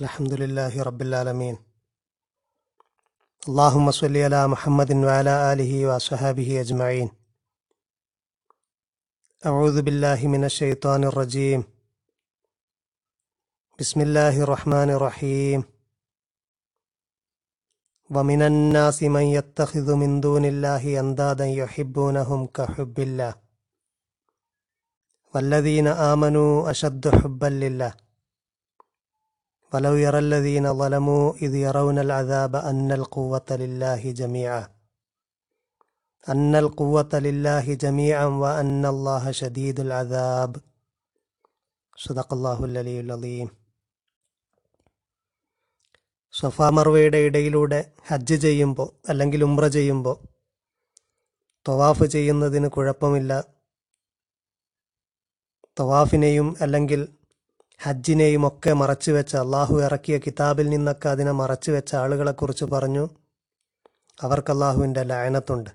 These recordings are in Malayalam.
الحمد لله رب العالمين. اللهم صل على محمد وعلى آله وصحابه أجمعين. أعوذ بالله من الشيطان الرجيم. بسم الله الرحمن الرحيم. ومن الناس من يتخذ من دون الله أندادا يحبونهم كحب الله. والذين آمنوا أشد حبا لله. ولو يرى الذين ظلموا إذ يرون العذاب أن القوة لله جميعا أن القوة لله جميعا وأن الله شديد العذاب صدق الله العلي العظيم സൊഫാ മർവയുടെ ഇടയിലൂടെ ഹജ്ജ് ചെയ്യുമ്പോൾ അല്ലെങ്കിൽ ഉംറ ചെയ്യുമ്പോൾ തവാഫ് ചെയ്യുന്നതിന് കുഴപ്പമില്ല തവാഫിനെയും അല്ലെങ്കിൽ ഹജ്ജിനെയും ഒക്കെ മറച്ചുവെച്ച അള്ളാഹു ഇറക്കിയ കിതാബിൽ നിന്നൊക്കെ അതിനെ മറച്ചുവെച്ച ആളുകളെക്കുറിച്ച് പറഞ്ഞു. അവർക്ക് അള്ളാഹുവിന്റെ ലായനത്തുണ്ട്.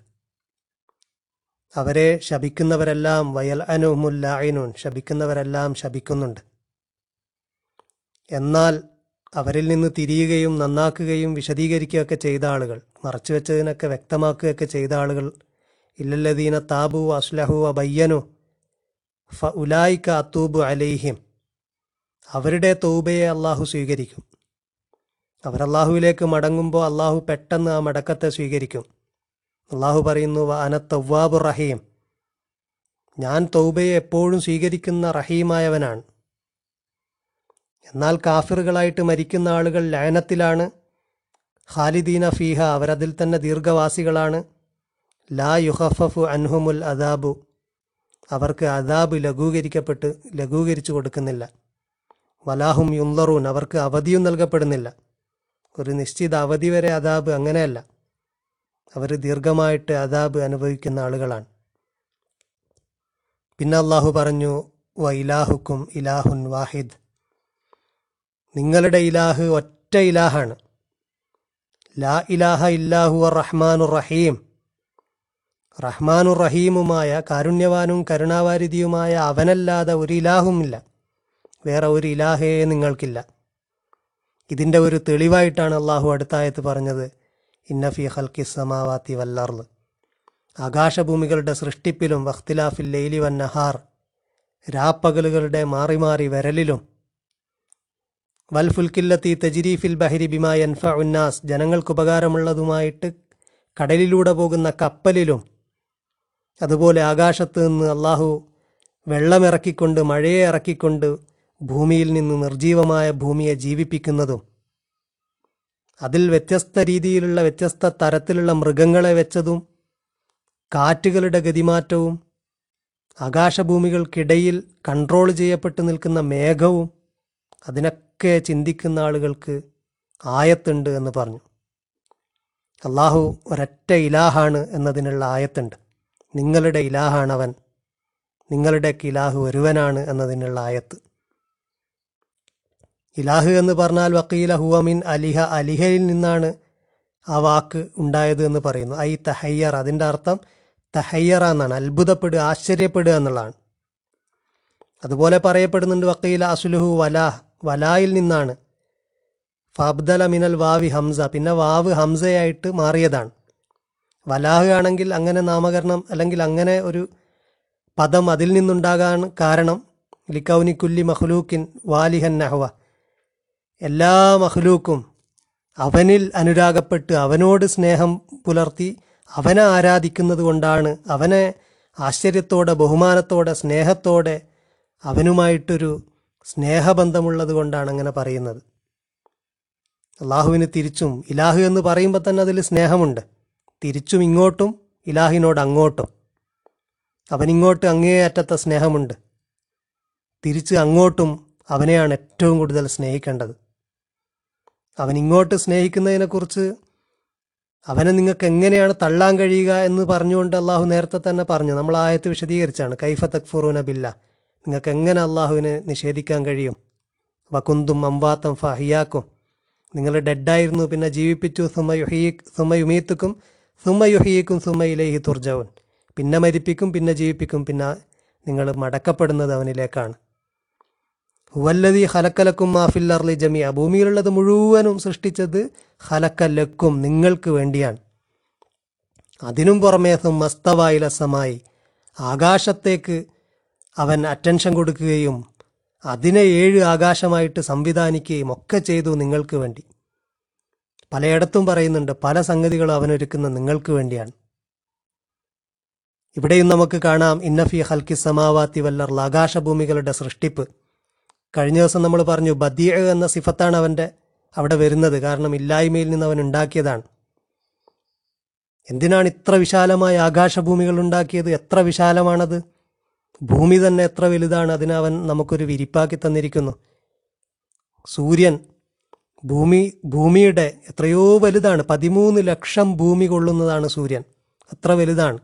അവരെ ശപിക്കുന്നവരെല്ലാം വയൽ അനുമുല്ലായിനൂൻ ശപിക്കുന്നവരെല്ലാം ശപിക്കുന്നുണ്ട്. എന്നാൽ അവരിൽ നിന്ന് തിരിയുകയും നന്നാക്കുകയും വിശദീകരിക്കുകയൊക്കെ ചെയ്ത ആളുകൾ മറച്ചുവെച്ചതിനൊക്കെ വ്യക്തമാക്കുകയൊക്കെ ചെയ്ത ആളുകൾ ഇല്ലല്ലദീന താബു അസ്ലഹു അബയ്യനു ഫ ഉലായിക്ക അത്തൂബു അലൈഹിം അവരുടെ തൗബയെ അള്ളാഹു സ്വീകരിക്കും. അവർ അള്ളാഹുവിലേക്ക് മടങ്ങുമ്പോൾ അള്ളാഹു പെട്ടെന്ന് ആ മടക്കത്തെ സ്വീകരിക്കും. അള്ളാഹു പറയുന്നു "വ അന തവ്വാബു റഹീം. ഞാൻ തൗബയെ എപ്പോഴും സ്വീകരിക്കുന്ന റഹീമായവനാണ്. എന്നാൽ കാഫിറുകളായിട്ട് മരിക്കുന്ന ആളുകൾ ലയനത്തിലാണ്. ഖാലിദീന ഫീഹ അവരതിൽ തന്നെ ദീർഘവാസികളാണ്. ലാ യുഹഫഫു അൻഹുമുൽ അദാബു. അവർക്ക് അദാബ് ലഘൂകരിക്കപ്പെട്ട് ലഘൂകരിച്ചു കൊടുക്കുന്നില്ല. വലാഹും യുന്തറൂൻ അവർക്ക് അവധിയും നൽകപ്പെടുന്നില്ല. ഒരു നിശ്ചിത അവധി വരെ അദാബ് അങ്ങനെയല്ല. അവർ ദീർഘമായിട്ട് അദാബ് അനുഭവിക്കുന്ന ആളുകളാണ്. പിന്നെ അള്ളാഹു പറഞ്ഞു വ ഇലാഹുക്കും ഇലാഹുൻ വാഹിദ്. നിങ്ങളുടെ ഇലാഹ് ഒറ്റ ഇലാഹാണ്. ലാ ഇലാഹ ഇല്ലാഹു റഹ്മാനുർ റഹീം. റഹ്മാനുർ റഹീമുമായ കാരുണ്യവാനും കരുണാവാരിധിയുമായ അവനല്ലാതെ ഒരു ഇലാഹുമില്ല വേറെ ഒരു ഇലാഹയെ നിങ്ങൾക്കില്ല. ഇതിന്റെ ഒരു തെളിവായിട്ടാണ് അള്ളാഹു അടുത്തായത്ത് പറഞ്ഞത് ഇന്നഫി ഹൽക്കി സമാവാത്തി വല്ലാർന്ന് ആകാശഭൂമികളുടെ സൃഷ്ടിപ്പിലും വഖ്തിലാഫിൽ ലൈലി വൻ നഹാർ രാപ്പകലുകളുടെ മാറി മാറി വരലിലും വൽഫുൽക്കില്ലത്തി തജിരീഫിൽ ബഹരി ബിമാ എൻഫ ഉന്നാസ് ജനങ്ങൾക്ക് ഉപകാരമുള്ളതുമായിട്ട് കടലിലൂടെ പോകുന്ന കപ്പലിലും അതുപോലെ ആകാശത്ത് നിന്ന് അള്ളാഹു വെള്ളമിറക്കിക്കൊണ്ട് മഴയെ ഇറക്കിക്കൊണ്ട് ഭൂമിയിൽ നിന്ന് നിർജീവമായ ഭൂമിയെ ജീവിപ്പിക്കുന്നതും അതിൽ വ്യത്യസ്ത രീതിയിലുള്ള വ്യത്യസ്ത തരത്തിലുള്ള മൃഗങ്ങളെ വെച്ചതും കാറ്റുകളുടെ ഗതിമാറ്റവും ആകാശഭൂമികൾക്കിടയിൽ കൺട്രോൾ ചെയ്യപ്പെട്ടു നിൽക്കുന്ന മേഘവും അതിനൊക്കെ ചിന്തിക്കുന്ന ആളുകൾക്ക് ആയത്തുണ്ട് എന്ന് പറഞ്ഞു. അള്ളാഹു ഒരൊറ്റ ഇലാഹാണ് എന്നതിനുള്ള ആയത്തുണ്ട്. നിങ്ങളുടെ ഇലാഹാണവൻ നിങ്ങളുടെ കിലാഹു ഒരുവനാണ് എന്നതിനുള്ള ആയത്ത്. ഇലാഹ് എന്ന് പറഞ്ഞാൽ വക്കീല ഹുവമിൻ അലിഹ അലിഹയിൽ നിന്നാണ് ആ വാക്ക് ഉണ്ടായത് എന്ന് പറയുന്നു. ഐ തഹയ്യർ അതിന്റെ അർത്ഥം തഹയ്യറ എന്നാണ്. അത്ഭുതപ്പെടുക ആശ്ചര്യപ്പെടുക എന്നുള്ളതാണ്. അതുപോലെ പറയപ്പെടുന്നുണ്ട് വക്കീല അസുലുഹു വലാഹ് വലായിൽ നിന്നാണ്. ഫാബ്ദല മിനൽ വാവി ഹംസ പിന്നെ വാവ് ഹംസയായിട്ട് മാറിയതാണ്. വലാഹ് ആണെങ്കിൽ അങ്ങനെ നാമകരണം അല്ലെങ്കിൽ അങ്ങനെ ഒരു പദം അതിൽ നിന്നുണ്ടാകാൻ കാരണം ലിക്കൗനി കുല്ലി മഹ്ലൂക്കിൻ വാലിഹൻ നഹ്വ. എല്ലാ മഹ്ലൂക്കും അവനിൽ അനുരാഗപ്പെട്ട് അവനോട് സ്നേഹം പുലർത്തി അവനെ ആരാധിക്കുന്നത് കൊണ്ടാണ് അവനെ ആശ്ചര്യത്തോടെ ബഹുമാനത്തോടെ സ്നേഹത്തോടെ അവനുമായിട്ടൊരു സ്നേഹബന്ധമുള്ളത് കൊണ്ടാണ് അങ്ങനെ പറയുന്നത്. അള്ളാഹുവിന് തിരിച്ചും ഇലാഹു എന്ന് പറയുമ്പോൾ തന്നെ അതിൽ സ്നേഹമുണ്ട്. തിരിച്ചും ഇങ്ങോട്ടും ഇലാഹിനോട് അങ്ങോട്ടും. അവനിങ്ങോട്ട് അങ്ങേയറ്റത്തെ സ്നേഹമുണ്ട്. തിരിച്ച് അങ്ങോട്ടും അവനെയാണ് ഏറ്റവും കൂടുതൽ സ്നേഹിക്കേണ്ടത്. അവൻ ഇങ്ങോട്ട് സ്നേഹിക്കുന്നതിനെക്കുറിച്ച് അവനെ നിങ്ങൾക്ക് എങ്ങനെയാണ് തള്ളാൻ കഴിയുക എന്ന് പറഞ്ഞുകൊണ്ട് അള്ളാഹു നേരത്തെ തന്നെ പറഞ്ഞു. നമ്മൾ ആയത്ത് വിശദീകരിച്ചാണ്. കൈഫ തക്ഫുറൂന ബില്ല. നിങ്ങൾക്ക് എങ്ങനെ അള്ളാഹുവിനെ നിഷേധിക്കാൻ കഴിയും? വകുന്തും അമ്പാത്തം ഫഹിയാക്കും. നിങ്ങൾ ഡെഡായിരുന്നു പിന്നെ ജീവിപ്പിച്ചു. സുമ യുഹീ സുമ യുമീത്തുക്കും സുമ യുഹീക്കും സുമ ഇലേഹി തുർജവൻ പിന്നെ മരിപ്പിക്കും പിന്നെ ജീവിപ്പിക്കും പിന്നെ നിങ്ങൾ മടക്കപ്പെടുന്നത് അവനിലേക്കാണ്. ഹുവല്ലതി ഹലക്കലക്കും മാഫിൽ അർലി ജമിയ ഭൂമിയിലുള്ളത് മുഴുവനും സൃഷ്ടിച്ചത് ഹലക്കലക്കും നിങ്ങൾക്ക് വേണ്ടിയാണ്. അതിനും പുറമേ മസ്തവായിലസമായി ആകാശത്തേക്ക് അവൻ അറ്റൻഷൻ കൊടുക്കുകയും അതിനെ ഏഴ് ആകാശമായിട്ട് സംവിധാനിക്കുകയും ഒക്കെ ചെയ്തു നിങ്ങൾക്ക് വേണ്ടി. പലയിടത്തും പറയുന്നുണ്ട് പല സംഗതികളും അവനൊരുക്കുന്ന നിങ്ങൾക്ക് വേണ്ടിയാണ്. ഇവിടെയും നമുക്ക് കാണാം ഇന്നഫി ഹൽക്കി സമാവാത്തി വല്ലർ ആകാശഭൂമികളുടെ സൃഷ്ടിപ്പ്. കഴിഞ്ഞ ദിവസം നമ്മൾ പറഞ്ഞു ബദിയ എന്ന സിഫത്താണ് അവന്റെ അവിടെ വരുന്നത്. കാരണം ഇല്ലായ്മയിൽ നിന്ന് അവൻ ഉണ്ടാക്കിയതാണ്. എന്തിനാണ് ഇത്ര വിശാലമായ ആകാശഭൂമികൾ ഉണ്ടാക്കിയത്? എത്ര വിശാലമാണത്? ഭൂമി തന്നെ എത്ര വലുതാണ്? അതിനെ അവൻ നമുക്കൊരു വിരിപ്പാക്കി തന്നിരിക്കുന്നു. സൂര്യൻ ഭൂമി ഭൂമിയുടെ എത്രയോ വലുതാണ്. പതിമൂന്ന് ലക്ഷം ഭൂമി കൊള്ളുന്നതാണ് സൂര്യൻ. അത്ര വലുതാണ്.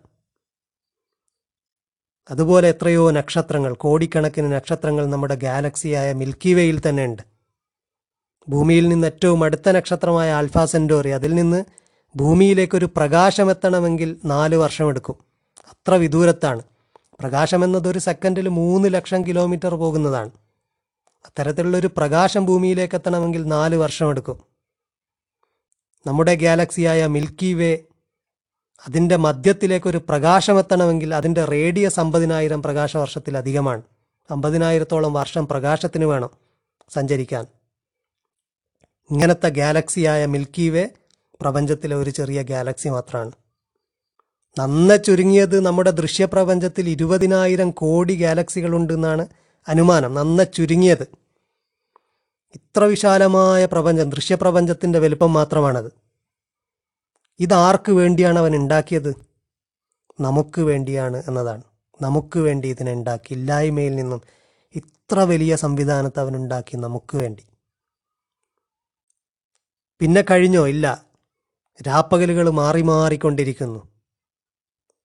അതുപോലെ എത്രയോ നക്ഷത്രങ്ങൾ കോടിക്കണക്കിന് നക്ഷത്രങ്ങൾ നമ്മുടെ ഗാലക്സിയായ മിൽക്കി വേയിൽ തന്നെ ഉണ്ട്. ഭൂമിയിൽ നിന്ന് ഏറ്റവും അടുത്ത നക്ഷത്രമായ ആൽഫ സെന്റോറി അതിൽ നിന്ന് ഭൂമിയിലേക്കൊരു പ്രകാശം എത്തണമെങ്കിൽ നാല് വർഷമെടുക്കും. അത്ര വിദൂരത്താണ്. പ്രകാശം എന്നത് ഒരു സെക്കൻഡിൽ മൂന്ന് ലക്ഷം കിലോമീറ്റർ പോകുന്നതാണ്. അത്തരത്തിലുള്ളൊരു പ്രകാശം ഭൂമിയിലേക്ക് എത്തണമെങ്കിൽ നാല് വർഷമെടുക്കും. നമ്മുടെ ഗാലക്സിയായ മിൽക്കി വേ അതിന്റെ മധ്യത്തിലേക്കൊരു പ്രകാശം എത്തണമെങ്കിൽ അതിന്റെ റേഡിയസ് അമ്പതിനായിരം പ്രകാശ വർഷത്തിലധികമാണ് അമ്പതിനായിരത്തോളം വർഷം പ്രകാശത്തിന് വേണം സഞ്ചരിക്കാൻ. ഇങ്ങനത്തെ ഗാലക്സിയായ മിൽക്കി വേ പ്രപഞ്ചത്തിലെ ഒരു ചെറിയ ഗാലക്സി മാത്രമാണ് നന്ന ചുരുങ്ങിയത് നമ്മുടെ ദൃശ്യപ്രപഞ്ചത്തിൽ ഇരുപതിനായിരം കോടി ഗാലക്സികളുണ്ടെന്നാണ് അനുമാനം. നന്ന ചുരുങ്ങിയത്. ഇത്ര വിശാലമായ പ്രപഞ്ചം ദൃശ്യപ്രപഞ്ചത്തിന്റെ വലുപ്പം മാത്രമാണത്. ഇതാർക്ക് വേണ്ടിയാണ് അവൻ ഉണ്ടാക്കിയത്? നമുക്ക് വേണ്ടിയാണ് എന്നതാണ്. നമുക്ക് വേണ്ടി ഇതിനെ ഉണ്ടാക്കി. ഇല്ലായ്മയിൽ നിന്നും ഇത്ര വലിയ സംവിധാനത്തെ അവൻ ഉണ്ടാക്കി നമുക്ക് വേണ്ടി. പിന്നെ കഴിഞ്ഞോ? ഇല്ല. രാപ്പകലുകൾ മാറി മാറിക്കൊണ്ടിരിക്കുന്നു.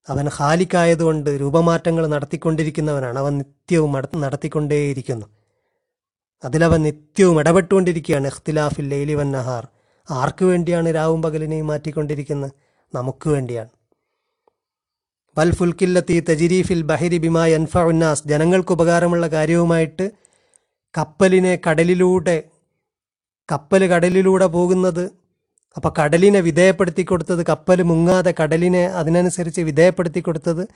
അവൻ ഹാലിക്കായതുകൊണ്ട് രൂപമാറ്റങ്ങൾ നടത്തിക്കൊണ്ടിരിക്കുന്നവനാണ്. അവൻ നിത്യവും നട- നടത്തിക്കൊണ്ടേയിരിക്കുന്നു. അതിലവൻ നിത്യവും ഇടപെട്ടുകൊണ്ടിരിക്കുകയാണ്. ഇഖ്തിലാഫിൽ ലൈലി വൻ നഹാർ. ആർക്ക് വേണ്ടിയാണ് രാവും പകലിനെയും മാറ്റിക്കൊണ്ടിരിക്കുന്നത്? നമുക്ക് വേണ്ടിയാണ്. വൽ ഫുൽക്കില്ലത്തി തജിരീഫിൽ ബഹിരി ബിമാ അൻഫ ഉന്നാസ് ജനങ്ങൾക്ക് ഉപകാരമുള്ള കാര്യവുമായിട്ട് കപ്പലിനെ കടലിലൂടെ കപ്പൽ കടലിലൂടെ പോകുന്നത് അപ്പോൾ കടലിനെ വിധേയപ്പെടുത്തി കൊടുത്തത് കപ്പൽ മുങ്ങാതെ കടലിനെ അതിനനുസരിച്ച് വിധേയപ്പെടുത്തി കൊടുത്തത്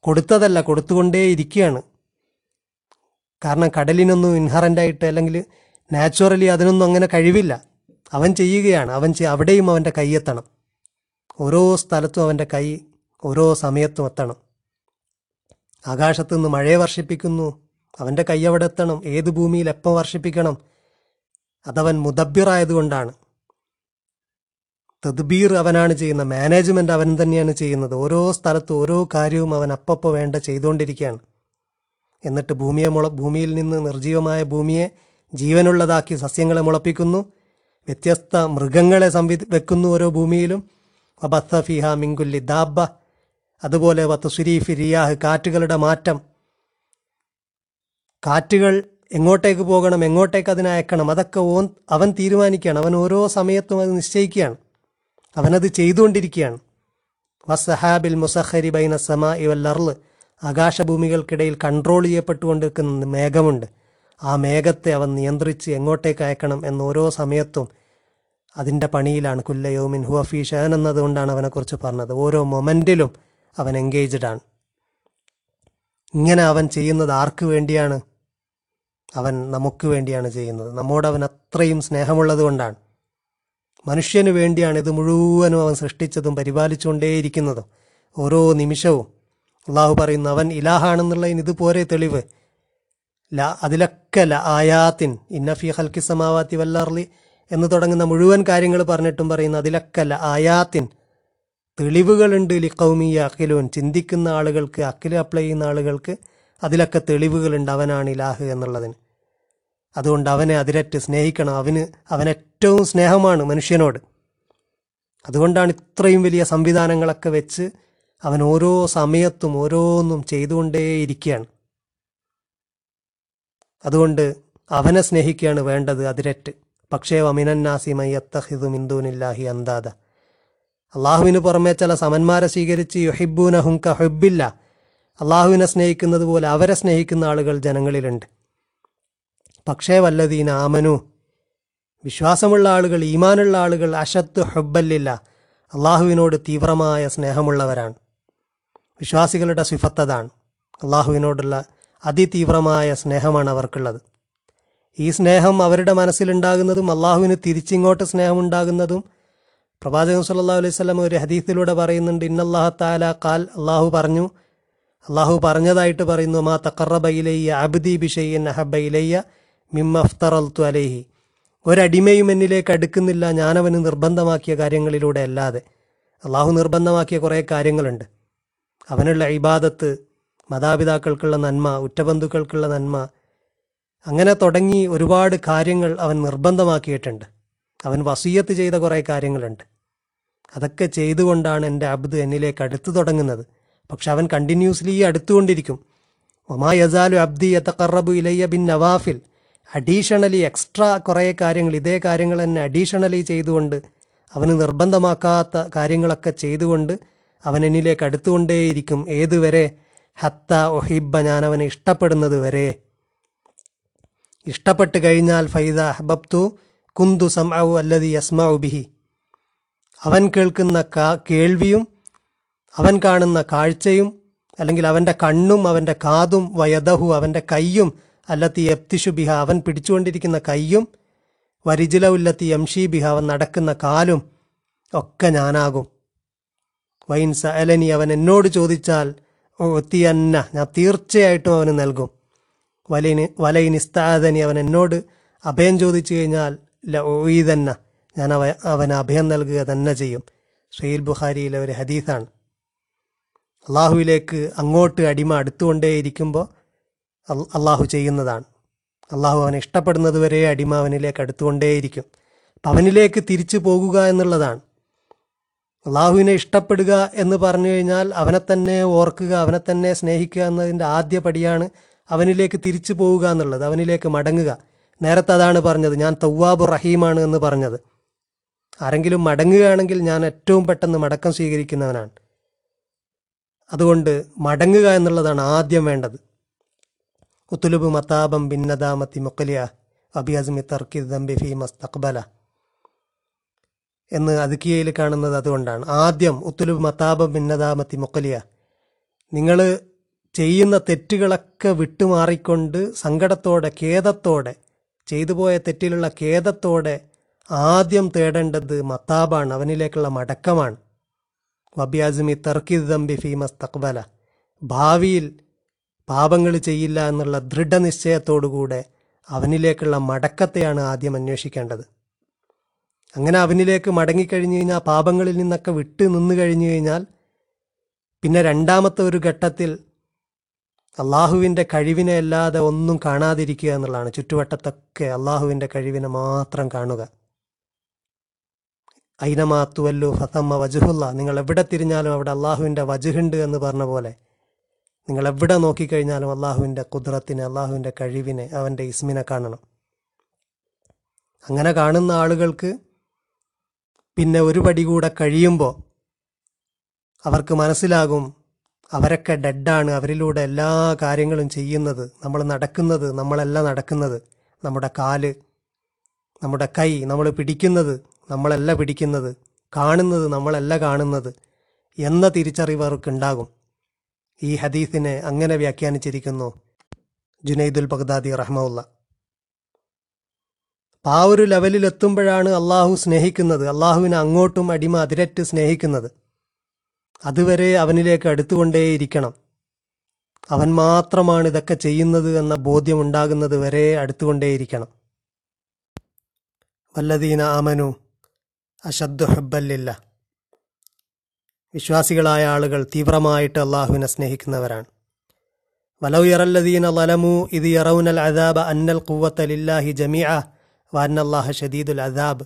കൊടുത്തതല്ല കൊടുത്തുകൊണ്ടേ ഇരിക്കുകയാണ്. കാരണം കടലിനൊന്നും ഇൻഹറന്റായിട്ട് അല്ലെങ്കിൽ നാച്ചുറലി അതിനൊന്നും അങ്ങനെ കഴിവില്ല. അവൻ ചെയ്യുകയാണ്. അവൻ അവിടെയും അവന്റെ കൈയെത്തണം ഓരോ സ്ഥലത്തും അവന്റെ കൈ ഓരോ സമയത്തും എത്തണം. ആകാശത്തു നിന്ന് മഴയെ വർഷിപ്പിക്കുന്നു. അവന്റെ കൈ അവിടെ എത്തണം. ഏത് ഭൂമിയിൽ എപ്പം വർഷിപ്പിക്കണം? അതവൻ മുദബ്ബിറായതുകൊണ്ടാണ്. തദ്ബീർ അവനാണ് ചെയ്യുന്നത് മാനേജ്മെന്റ് അവൻ തന്നെയാണ് ചെയ്യുന്നത്. ഓരോ സ്ഥലത്ത് ഓരോ കാര്യവും അവൻ അപ്പപ്പോൾ വേണ്ട ചെയ്തുകൊണ്ടിരിക്കുകയാണ്. എന്നിട്ട് ഭൂമിയെ മുള ഭൂമിയിൽ നിന്ന് നിർജീവമായ ഭൂമിയെ ജീവനുള്ളതാക്കി സസ്യങ്ങളെ മുളപ്പിക്കുന്നു. വ്യത്യസ്ത മൃഗങ്ങളെ സംവി വെക്കുന്നു ഓരോ ഭൂമിയിലും. വബത്ത ഫിഹ മിങ്കുല്ലി ദാബ അതുപോലെ വത്തുസുരീഫി റിയാഹ് കാറ്റുകളുടെ മാറ്റം. കാറ്റുകൾ എങ്ങോട്ടേക്ക് പോകണം എങ്ങോട്ടേക്ക് അതിനെ അയക്കണം അതൊക്കെ ഓൻ അവൻ തീരുമാനിക്കുകയാണ്. അവൻ ഓരോ സമയത്തും അത് നിശ്ചയിക്കുകയാണ്. അവനത് ചെയ്തുകൊണ്ടിരിക്കുകയാണ്. വസഹാബിൽ മുസഹരി ബൈന സമാ ഇവല്ലർൾ ആകാശഭൂമികൾക്കിടയിൽ കൺട്രോൾ ചെയ്യപ്പെട്ടുകൊണ്ടിരിക്കുന്ന മേഘമുണ്ട്. ആ മേഘത്തെ അവൻ നിയന്ത്രിച്ച് എങ്ങോട്ടേക്ക് അയക്കണം എന്ന് ഓരോ സമയത്തും അതിന്റെ പണിയിലാണ് കുല്ലയോമിൻ ഹുവഫി ഷഹൻ എന്നതുകൊണ്ടാണ് അവനെക്കുറിച്ച് പറഞ്ഞത്. ഓരോ മൊമെന്റിലും അവൻ എൻഗേജ്ഡ് ആണ്. ഇങ്ങനെ അവൻ ചെയ്യുന്നത് ആർക്ക് വേണ്ടിയാണ്? അവൻ നമുക്ക് വേണ്ടിയാണ് ചെയ്യുന്നത്. നമ്മോട് അവൻ അത്രയും സ്നേഹമുള്ളത് കൊണ്ടാണ്. മനുഷ്യന് വേണ്ടിയാണ് ഇത് മുഴുവനും അവൻ സൃഷ്ടിച്ചതും പരിപാലിച്ചുകൊണ്ടേയിരിക്കുന്നതും. ഓരോ നിമിഷവും അള്ളാഹു പറയുന്നു അവൻ ഇലാഹാണെന്നുള്ളതിന് ഇതുപോലെ തെളിവ്. ല അതിലൊക്കെ ല ആയാത്തിൻ ഇന്നഫി ഹൽക്കി സമാവാത്തി വല്ലാർലി എന്ന് തുടങ്ങുന്ന മുഴുവൻ കാര്യങ്ങൾ പറഞ്ഞിട്ടും പറയുന്ന അതിലൊക്കെ ല ആയാത്തിൻ. തെളിവുകളുണ്ട് ലിഖൗമിയ അഖിലൂൻ ചിന്തിക്കുന്ന ആളുകൾക്ക് അഖിൽ അപ്ലൈ ചെയ്യുന്ന ആളുകൾക്ക് അതിലൊക്കെ തെളിവുകളുണ്ട് അവനാണ് ഇലാഹ് എന്നുള്ളതിന്. അതുകൊണ്ട് അവനെ അതിരറ്റ് സ്നേഹിക്കണം. അവന് അവൻ ഏറ്റവും സ്നേഹമാണ് മനുഷ്യനോട്. അതുകൊണ്ടാണ് ഇത്രയും വലിയ സംവിധാനങ്ങളൊക്കെ വെച്ച് അവൻ ഓരോ സമയത്തും ഓരോന്നും ചെയ്തുകൊണ്ടേയിരിക്കുകയാണ്. അതുകൊണ്ട് അവനെ സ്നേഹിക്കുകയാണ് വേണ്ടത് അതിരറ്റ്. പക്ഷേ വമിനന്നാസിമൈ അത്തഹിദു മിന്ദൂനില്ലാഹി അന്താദ അള്ളാഹുവിന് പുറമെ ചില സമന്മാരെ സ്വീകരിച്ച് യുഹിബൂന ഹുങ്ക ഹുബില്ല അള്ളാഹുവിനെ സ്നേഹിക്കുന്നത് പോലെ അവരെ സ്നേഹിക്കുന്ന ആളുകൾ ജനങ്ങളിലുണ്ട്. പക്ഷേ വല്ലതീന ആമനു വിശ്വാസമുള്ള ആളുകൾ ഈമാനുള്ള ആളുകൾ അശത്ത് ഹുബല്ലില്ല അള്ളാഹുവിനോട് തീവ്രമായ സ്നേഹമുള്ളവരാണ്. വിശ്വാസികളുടെ സ്വിഫത്തതാണ് അള്ളാഹുവിനോടുള്ള അതിതീവ്രമായ സ്നേഹമാണ് അവർക്കുള്ളത്. ഈ സ്നേഹം അവരുടെ മനസ്സിലുണ്ടാകുന്നതും അള്ളാഹുവിന് തിരിച്ചിങ്ങോട്ട് സ്നേഹമുണ്ടാകുന്നതും പ്രവാചകൻ സല്ലാ അലൈഹി വസല്ലം ഒരു ഹദീസിലൂടെ പറയുന്നുണ്ട് ഇന്നല്ലാഹ താല കാൽ അള്ളാഹു പറഞ്ഞു. അള്ളാഹു പറഞ്ഞതായിട്ട് പറയുന്നു മാ തക്കറബ ഇലയ്യ അബ്ദി ബിഷയ്യൻ അഹബ ഇലയ്യ മിമ്മ അഫ്തറൽത്തു അലൈഹി. ഒരടിമയും എന്നിലേക്ക് അടുക്കുന്നില്ല ഞാനവന് നിർബന്ധമാക്കിയ കാര്യങ്ങളിലൂടെ അല്ലാതെ. അള്ളാഹു നിർബന്ധമാക്കിയ കുറേ കാര്യങ്ങളുണ്ട്. അവനുള്ള ഇബാദത്ത് മാതാപിതാക്കൾക്കുള്ള നന്മ ഉറ്റബന്ധുക്കൾക്കുള്ള നന്മ. അങ്ങനെ തുടങ്ങി ഒരുപാട് കാര്യങ്ങൾ അവൻ നിർബന്ധമാക്കിയിട്ടുണ്ട്. അവൻ വസീയത്ത് ചെയ്ത കുറേ കാര്യങ്ങളുണ്ട്. അതൊക്കെ ചെയ്തുകൊണ്ടാണ് എന്റെ അബ്ദ് എന്നിലേക്ക് അടുത്തു തുടങ്ങുന്നത്. പക്ഷെ അവൻ കണ്ടിന്യൂസ്ലി അടുത്തുകൊണ്ടിരിക്കും. ഒമാ യസാലു അബ്ദി യത്തക്കറബു ഇലയ്യ ബിൻ നവാഫിൽ. അഡീഷണലി എക്സ്ട്രാ കുറേ കാര്യങ്ങൾ ഇതേ കാര്യങ്ങൾ തന്നെ അഡീഷണലി ചെയ്തുകൊണ്ട് അവന് നിർബന്ധമാക്കാത്ത കാര്യങ്ങളൊക്കെ ചെയ്തുകൊണ്ട് അവൻ എന്നിലേക്ക് അടുത്തുകൊണ്ടേയിരിക്കും. ഏതുവരെ ഹത്ത ഒഹിബ ഞാൻ അവനെ ഇഷ്ടപ്പെടുന്നത് വരെ. ഇഷ്ടപ്പെട്ട് കഴിഞ്ഞാൽ ഫൈദ അഹബബ്തു കുന്തു സംഅവു അല്ലതി യസ്മഉ ബിഹി. അവൻ കേൾക്കുന്ന കേൾവിയും അവൻ കാണുന്ന കാഴ്ചയും അല്ലെങ്കിൽ അവന്റെ കണ്ണും അവന്റെ കാതും വയദഹു അവന്റെ കയ്യും അല്ലത്തി എപ്തിഷു ബിഹ അവൻ പിടിച്ചുകൊണ്ടിരിക്കുന്ന കയ്യും വരിജിലവുല്ലത്തി യംഷി ബിഹ അവൻ നടക്കുന്ന കാലും ഒക്കെ ഞാനാകും. വൈൻ സഅലനി അവൻ എന്നോട് ചോദിച്ചാൽ ഒത്തിയന്ന. ഞാൻ തീർച്ചയായിട്ടും അവന് നൽകും. വലയിന് വലയിനിസ്താദനി അവൻ എന്നോട് അഭയം ചോദിച്ചു കഴിഞ്ഞാൽ ല ഒയ്തന്ന ഞാൻ അവ അവന് അഭയം നൽകുക തന്നെ ചെയ്യും. ഷെയ്ൽ ബുഖാരിയിലെ ഒരു ഹദീസാണ്. അള്ളാഹുവിലേക്ക് അങ്ങോട്ട് അടിമ അടുത്തുകൊണ്ടേയിരിക്കുമ്പോൾ അള്ളാഹു ചെയ്യുന്നതാണ്. അള്ളാഹു അവനെ ഇഷ്ടപ്പെടുന്നത് വരെ അടിമ അവനിലേക്ക് അടുത്തുകൊണ്ടേയിരിക്കും. അപ്പം അവനിലേക്ക് തിരിച്ചു പോകുക എന്നുള്ളതാണ്. അള്ളാഹുവിനെ ഇഷ്ടപ്പെടുക എന്ന് പറഞ്ഞു കഴിഞ്ഞാൽ അവനെ തന്നെ ഓർക്കുക അവനെ തന്നെ സ്നേഹിക്കുക എന്നതിന്റെ ആദ്യ പടിയാണ് അവനിലേക്ക് തിരിച്ചു പോവുക എന്നുള്ളത് അവനിലേക്ക് മടങ്ങുക. നേരത്തെ അതാണ് പറഞ്ഞത് ഞാൻ തവ്വാബ് റഹീമാണ് എന്ന് പറഞ്ഞത്. ആരെങ്കിലും മടങ്ങുകയാണെങ്കിൽ ഞാൻ ഏറ്റവും പെട്ടെന്ന് മടക്കം സ്വീകരിക്കുന്നവനാണ്. അതുകൊണ്ട് മടങ്ങുക എന്നുള്ളതാണ് ആദ്യം വേണ്ടത്. ഉത്തുലുബ് മത്താബം ബിന്നദാമത്തി മുക്കലിയ അബിയസ്മി തർക്കി ദംബിഫി മസ്തഖ്ബല എന്ന് അതുക്കിയയിൽ കാണുന്നത് അതുകൊണ്ടാണ്. ആദ്യം ഉത്തുലു മതാപം ഭിന്നതാമത്തി മുക്കലിയ നിങ്ങൾ ചെയ്യുന്ന തെറ്റുകളൊക്കെ വിട്ടുമാറിക്കൊണ്ട് സങ്കടത്തോടെ ഖേദത്തോടെ ചെയ്തു പോയ തെറ്റിലുള്ള ഖേദത്തോടെ ആദ്യം തേടേണ്ടത് മത്താബാണ് അവനിലേക്കുള്ള മടക്കമാണ്. വബിയാസിമി തർക്കിദ് ദംബി ഫീമസ് തക്ബല ഭാവിയിൽ പാപങ്ങൾ ചെയ്യില്ല എന്നുള്ള ദൃഢനിശ്ചയത്തോടുകൂടെ അവനിലേക്കുള്ള മടക്കത്തെയാണ് ആദ്യം അന്വേഷിക്കേണ്ടത്. അങ്ങനെ അവനിലേക്ക് മടങ്ങിക്കഴിഞ്ഞു കഴിഞ്ഞാൽ പാപങ്ങളിൽ നിന്നൊക്കെ വിട്ട് നിന്ന് കഴിഞ്ഞു കഴിഞ്ഞാൽ പിന്നെ രണ്ടാമത്തെ ഒരു ഘട്ടത്തിൽ അള്ളാഹുവിന്റെ കഴിവിനെ അല്ലാതെ ഒന്നും കാണാതിരിക്കുക എന്നുള്ളതാണ്. ചുറ്റുവട്ടത്തൊക്കെ അള്ളാഹുവിന്റെ കഴിവിനെ മാത്രം കാണുക. ഐനമാത്തുവല്ലു ഫസമ്മ വജുഹുല്ല. നിങ്ങൾ എവിടെ തിരിഞ്ഞാലും അവിടെ അള്ളാഹുവിന്റെ വജുഹുണ്ട് എന്ന് പറഞ്ഞ പോലെ നിങ്ങൾ എവിടെ നോക്കിക്കഴിഞ്ഞാലും അള്ളാഹുവിന്റെ കുതിരത്തിനെ അള്ളാഹുവിന്റെ കഴിവിനെ അവന്റെ ഇസ്മിനെ കാണണം. അങ്ങനെ കാണുന്ന ആളുകൾക്ക് പിന്നെ ഒരു പടി കൂടെ കഴിയുമ്പോൾ അവർക്ക് മനസ്സിലാകും അവരൊക്കെ ഡെഡാണ് അവരിലൂടെ എല്ലാ കാര്യങ്ങളും ചെയ്യുന്നത് നമ്മൾ നടക്കുന്നത് നമ്മളല്ല നടക്കുന്നത് നമ്മുടെ കാൽ നമ്മുടെ കൈ നമ്മൾ പിടിക്കുന്നത് നമ്മളല്ല പിടിക്കുന്നത് കാണുന്നത് നമ്മളല്ല കാണുന്നത് എന്ന തിരിച്ചറിവ് അവർക്കുണ്ടാകും. ഈ ഹദീസിനെ അങ്ങനെ വ്യാഖ്യാനിച്ചിരിക്കുന്നു. ജുനൈദുൽ ബഗ്ദാദി അപ്പം ആ ഒരു ലെവലിൽ എത്തുമ്പോഴാണ് അള്ളാഹു സ്നേഹിക്കുന്നത്. അള്ളാഹുവിനെ അങ്ങോട്ടും അടിമ അതിരറ്റ് സ്നേഹിക്കുന്നത്. അതുവരെ അവനിലേക്ക് അടുത്തുകൊണ്ടേയിരിക്കണം. അവൻ മാത്രമാണ് ഇതൊക്കെ ചെയ്യുന്നത് എന്ന ബോധ്യം ഉണ്ടാകുന്നത് വരെ അടുത്തുകൊണ്ടേയിരിക്കണം. വല്ലദീന ആമനു അശദ്ദു ഹബ്ബല്ലില്ല. വിശ്വാസികളായ ആളുകൾ തീവ്രമായിട്ട് അള്ളാഹുവിനെ സ്നേഹിക്കുന്നവരാണ്. വലൗ യറല്ലദീന ലലമു ഇത് യറൗനൽ അദാബ അന്നൽ കുവത്തലില്ലാഹി ജമിഅ വാന്നല്ലാഹ ഷദീദുൽ അദാബ്.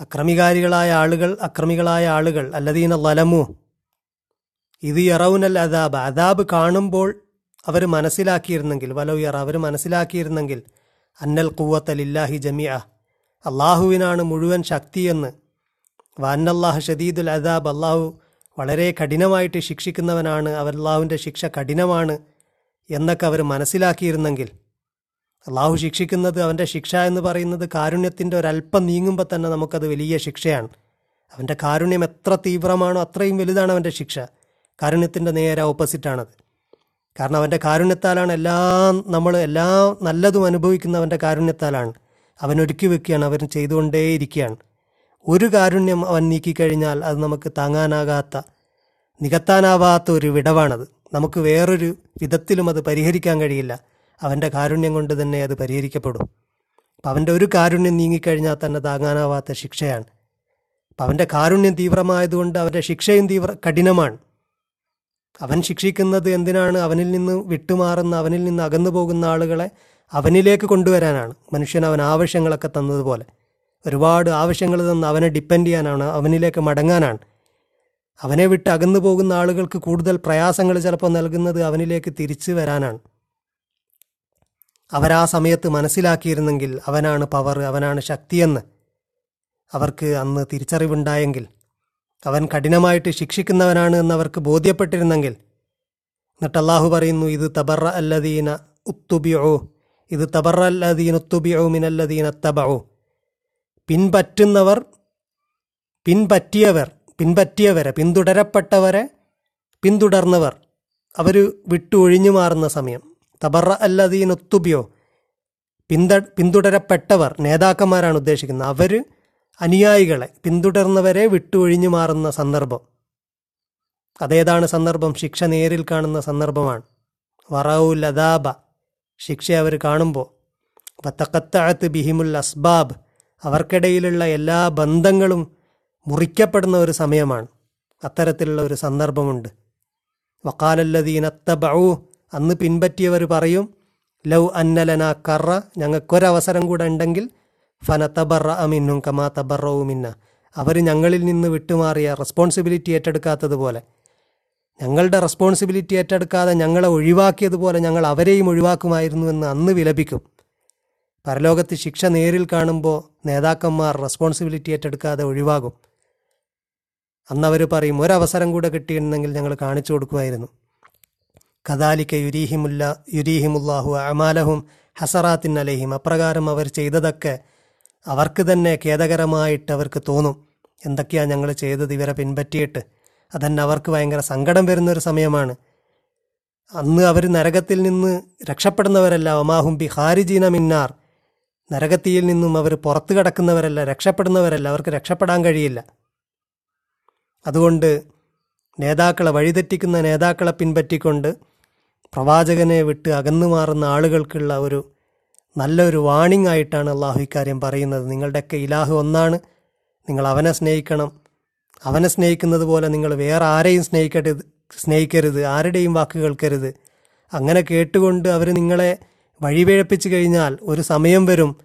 അക്രമികാരികളായ ആളുകൾ അക്രമികളായ ആളുകൾ അല്ലദീന ലലമു ഇത് ഇറവുനൽ അദാബ്. അദാബ് കാണുമ്പോൾ അവർ മനസ്സിലാക്കിയിരുന്നെങ്കിൽ വലവ് യറ അവർ മനസ്സിലാക്കിയിരുന്നെങ്കിൽ അന്നൽ കൂവത്തൽ ഇല്ലാഹി ജമിയ അള്ളാഹുവിനാണ് മുഴുവൻ ശക്തിയെന്ന് വാനല്ലാഹ ഷദീദുൽ അദാബ് അള്ളാഹു വളരെ കഠിനമായിട്ട് ശിക്ഷിക്കുന്നവനാണ് അവർ അള്ളാഹുവിന്റെ ശിക്ഷ കഠിനമാണ് എന്നൊക്കെ അവർ മനസ്സിലാക്കിയിരുന്നെങ്കിൽ അള്ളാഹു ശിക്ഷിക്കുന്നത് അവന്റെ ശിക്ഷ എന്ന് പറയുന്നത് കാരുണ്യത്തിന്റെ ഒരല്പം നീങ്ങുമ്പോൾ തന്നെ നമുക്കത് വലിയ ശിക്ഷയാണ്. അവന്റെ കാരുണ്യം എത്ര തീവ്രമാണോ അത്രയും വലുതാണ് അവന്റെ ശിക്ഷ. കാരുണ്യത്തിന്റെ നേരെ ഓപ്പോസിറ്റാണത്. കാരണം അവന്റെ കാരുണ്യത്താലാണ് എല്ലാം നമ്മൾ എല്ലാ നല്ലതും അനുഭവിക്കുന്ന അവന്റെ കാരുണ്യത്താലാണ്. അവൻ ഒരുക്കി വെക്കുകയാണ് അവൻ ചെയ്തുകൊണ്ടേയിരിക്കുകയാണ്. ഒരു കാരുണ്യം അവൻ നീക്കിക്കഴിഞ്ഞാൽ അത് നമുക്ക് താങ്ങാനാകാത്ത നികത്താനാവാത്ത ഒരു വിടവാണത്. നമുക്ക് വേറൊരു വിധത്തിലും അത് പരിഹരിക്കാൻ കഴിയില്ല. അവന്റെ കാരുണ്യം കൊണ്ട് തന്നെ അത് പരിഹരിക്കപ്പെടും. അപ്പം അവന്റെ ഒരു കാരുണ്യം നീങ്ങിക്കഴിഞ്ഞാൽ തന്നെ താങ്ങാനാവാത്ത ശിക്ഷയാണ്. അപ്പം അവന്റെ കാരുണ്യം തീവ്രമായതുകൊണ്ട് അവന്റെ ശിക്ഷയും തീവ്ര കഠിനമാണ്. അവൻ ശിക്ഷിക്കുന്നത് എന്തിനാണ്? അവനിൽ നിന്ന് വിട്ടുമാറുന്ന അവനിൽ നിന്ന് അകന്നു പോകുന്ന ആളുകളെ അവനിലേക്ക് കൊണ്ടുവരാനാണ്. മനുഷ്യൻ അവൻ ആവശ്യങ്ങളൊക്കെ തന്നതുപോലെ. ഒരുപാട് ആവശ്യങ്ങൾ തന്ന് അവനെ ഡിപ്പെൻഡ് ചെയ്യാനാണ് അവനിലേക്ക് മടങ്ങാനാണ്. അവനെ വിട്ട് അകന്നു പോകുന്ന ആളുകൾക്ക് കൂടുതൽ പ്രയാസങ്ങൾ ചിലപ്പോൾ നൽകുന്നത് അവനിലേക്ക് തിരിച്ചു വരാനാണ്. അവരാ സമയത്ത് മനസ്സിലാക്കിയിരുന്നെങ്കിൽ അവനാണ് പവർ അവനാണ് ശക്തിയെന്ന്. അവർക്ക് അന്ന് തിരിച്ചറിവുണ്ടായെങ്കിൽ അവൻ കഠിനമായിട്ട് ശിക്ഷിക്കുന്നവനാണ് എന്ന് അവർക്ക് ബോധ്യപ്പെട്ടിരുന്നെങ്കിൽ. എന്നിട്ട് അള്ളാഹു പറയുന്നു ഇത് തബറ അല്ലദീന ഉത്തുബിയോ ഇത് തബറ അല്ലദീന ഉത്തുബിയോ മിനല്ലദീന തബോ പിൻപറ്റുന്നവർ പിൻപറ്റിയവർ പിൻപറ്റിയവരെ പിന്തുടരപ്പെട്ടവരെ പിന്തുടർന്നവർ അവർ വിട്ടു ഒഴിഞ്ഞു മാറുന്ന സമയം. തബറ അല്ലദീനൊത്തുബിയോ പിന്ത പിന്തുടരപ്പെട്ടവർ നേതാക്കന്മാരാണ് ഉദ്ദേശിക്കുന്നത്. അവർ അനുയായികളെ പിന്തുടർന്നവരെ വിട്ടുഒഴിഞ്ഞ് മാറുന്ന സന്ദർഭം. അതേതാണ് സന്ദർഭം? ശിക്ഷ നേരിൽ കാണുന്ന സന്ദർഭമാണ്. വറവു ലതാബ ശിക്ഷ അവർ കാണുമ്പോൾ വത്തക്കത്താഴത്ത് ബിഹിമുൽ അസ്ബാബ് അവർക്കിടയിലുള്ള എല്ലാ ബന്ധങ്ങളും മുറിക്കപ്പെടുന്ന ഒരു സമയമാണ്. അത്തരത്തിലുള്ള ഒരു സന്ദർഭമുണ്ട്. വക്കാലല്ലദീനത്തബഊ അന്ന് പിൻപറ്റിയവർ പറയും ലൗ അന്നലന കറ ഞങ്ങൾക്കൊരവസരം കൂടെ ഉണ്ടെങ്കിൽ ഫനത്തബറ അമിന്നും കമാ തബറവും മിന്ന. അവർ ഞങ്ങളിൽ നിന്ന് വിട്ടുമാറിയ റെസ്പോൺസിബിലിറ്റി ഏറ്റെടുക്കാത്തതുപോലെ. ഞങ്ങളുടെ റെസ്പോൺസിബിലിറ്റി ഏറ്റെടുക്കാതെ ഞങ്ങളെ ഒഴിവാക്കിയതുപോലെ ഞങ്ങൾ അവരെയും ഒഴിവാക്കുമായിരുന്നു എന്ന് അന്ന് വിലപിക്കും. പരലോകത്ത് ശിക്ഷ നേരിൽ കാണുമ്പോൾ നേതാക്കന്മാർ റെസ്പോൺസിബിലിറ്റി ഏറ്റെടുക്കാതെ ഒഴിവാകും. അന്നവർ പറയും ഒരവസരം കൂടെ കിട്ടിയിരുന്നെങ്കിൽ ഞങ്ങൾ കാണിച്ചു കൊടുക്കുമായിരുന്നു. കദാലിക്ക യുരീഹിമുല്ല യുരീഹിമുല്ലാഹു അമാലഹും ഹസറാത്തിൻ അലഹിം അപ്രകാരം അവർ ചെയ്തതൊക്കെ അവർക്ക് തന്നെ ഖേദകരമായിട്ട് അവർക്ക് തോന്നും. എന്തൊക്കെയാണ് ഞങ്ങൾ ചെയ്തത് ഇവരെ പിൻപറ്റിയിട്ട്? അതന്നെ അവർക്ക് ഭയങ്കര സങ്കടം വരുന്നൊരു സമയമാണ്. അന്ന് അവർ നരകത്തിൽ നിന്ന് രക്ഷപ്പെടുന്നവരല്ല. ഒമാഹും ബി ഹാരിജീന മിന്നാർ. നരകത്തിയിൽ നിന്നും അവർ പുറത്തു കടക്കുന്നവരല്ല രക്ഷപ്പെടുന്നവരല്ല. അവർക്ക് രക്ഷപ്പെടാൻ കഴിയില്ല. അതുകൊണ്ട് നേതാക്കളെ വഴിതെറ്റിക്കുന്ന നേതാക്കളെ പിൻപറ്റിക്കൊണ്ട് പ്രവാചകനെ വിട്ട് അകന്നു മാറുന്ന ആളുകൾക്കുള്ള ഒരു നല്ലൊരു വാണിംഗ് ആയിട്ടാണ് അള്ളാഹു ഇക്കാര്യം പറയുന്നത്. നിങ്ങളുടെയൊക്കെ ഇലാഹ് ഒന്നാണ്. നിങ്ങൾ അവനെ സ്നേഹിക്കണം. അവനെ സ്നേഹിക്കുന്നത് പോലെ നിങ്ങൾ വേറെ ആരെയും സ്നേഹിക്കരുത് സ്നേഹിക്കരുത് ആരുടെയും വാക്ക് കേൾക്കരുത്. അങ്ങനെ കേട്ടുകൊണ്ട് അവർ നിങ്ങളെ വഴിപിഴപ്പിച്ചു കഴിഞ്ഞാൽ ഒരു സമയം വരും.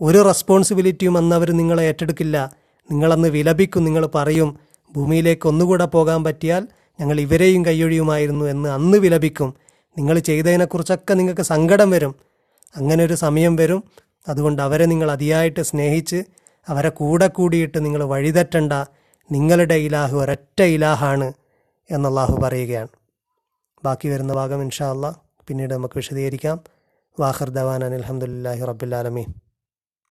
ഒരു റെസ്പോൺസിബിലിറ്റിയും അന്ന് അവർ നിങ്ങളെ ഏറ്റെടുക്കില്ല. നിങ്ങളന്ന് വിലപിക്കും നിങ്ങൾ പറയും ഭൂമിയിലേക്ക് ഒന്നുകൂടെ പോകാൻ പറ്റിയാൽ ഞങ്ങൾ ഇവരെയും കൈയൊഴിയുമായിരുന്നു എന്ന് അന്ന് വിലപിക്കും. നിങ്ങൾ ചെയ്തതിനെക്കുറിച്ചൊക്കെ നിങ്ങൾക്ക് സങ്കടം വരും. അങ്ങനെ ഒരു സമയം വരും. അതുകൊണ്ട് അവരെ നിങ്ങൾ അതിയായിട്ട് സ്നേഹിച്ച് അവരെ കൂടെ കൂടിയിട്ട് നിങ്ങൾ വഴിതെറ്റണ്ട. നിങ്ങളുടെ ഇലാഹ് ഒരൊറ്റ ഇലാഹാണ് എന്നല്ലാഹു പറയുകയാണ്. ബാക്കി വരുന്ന ഭാഗം ഇൻഷാ അല്ലാ പിന്നീട് നമുക്ക് വിശദീകരിക്കാം. വാഹർ ദവാൻ അനിൽഹമുല്ലാഹി റബ്ബുലാലമീൻ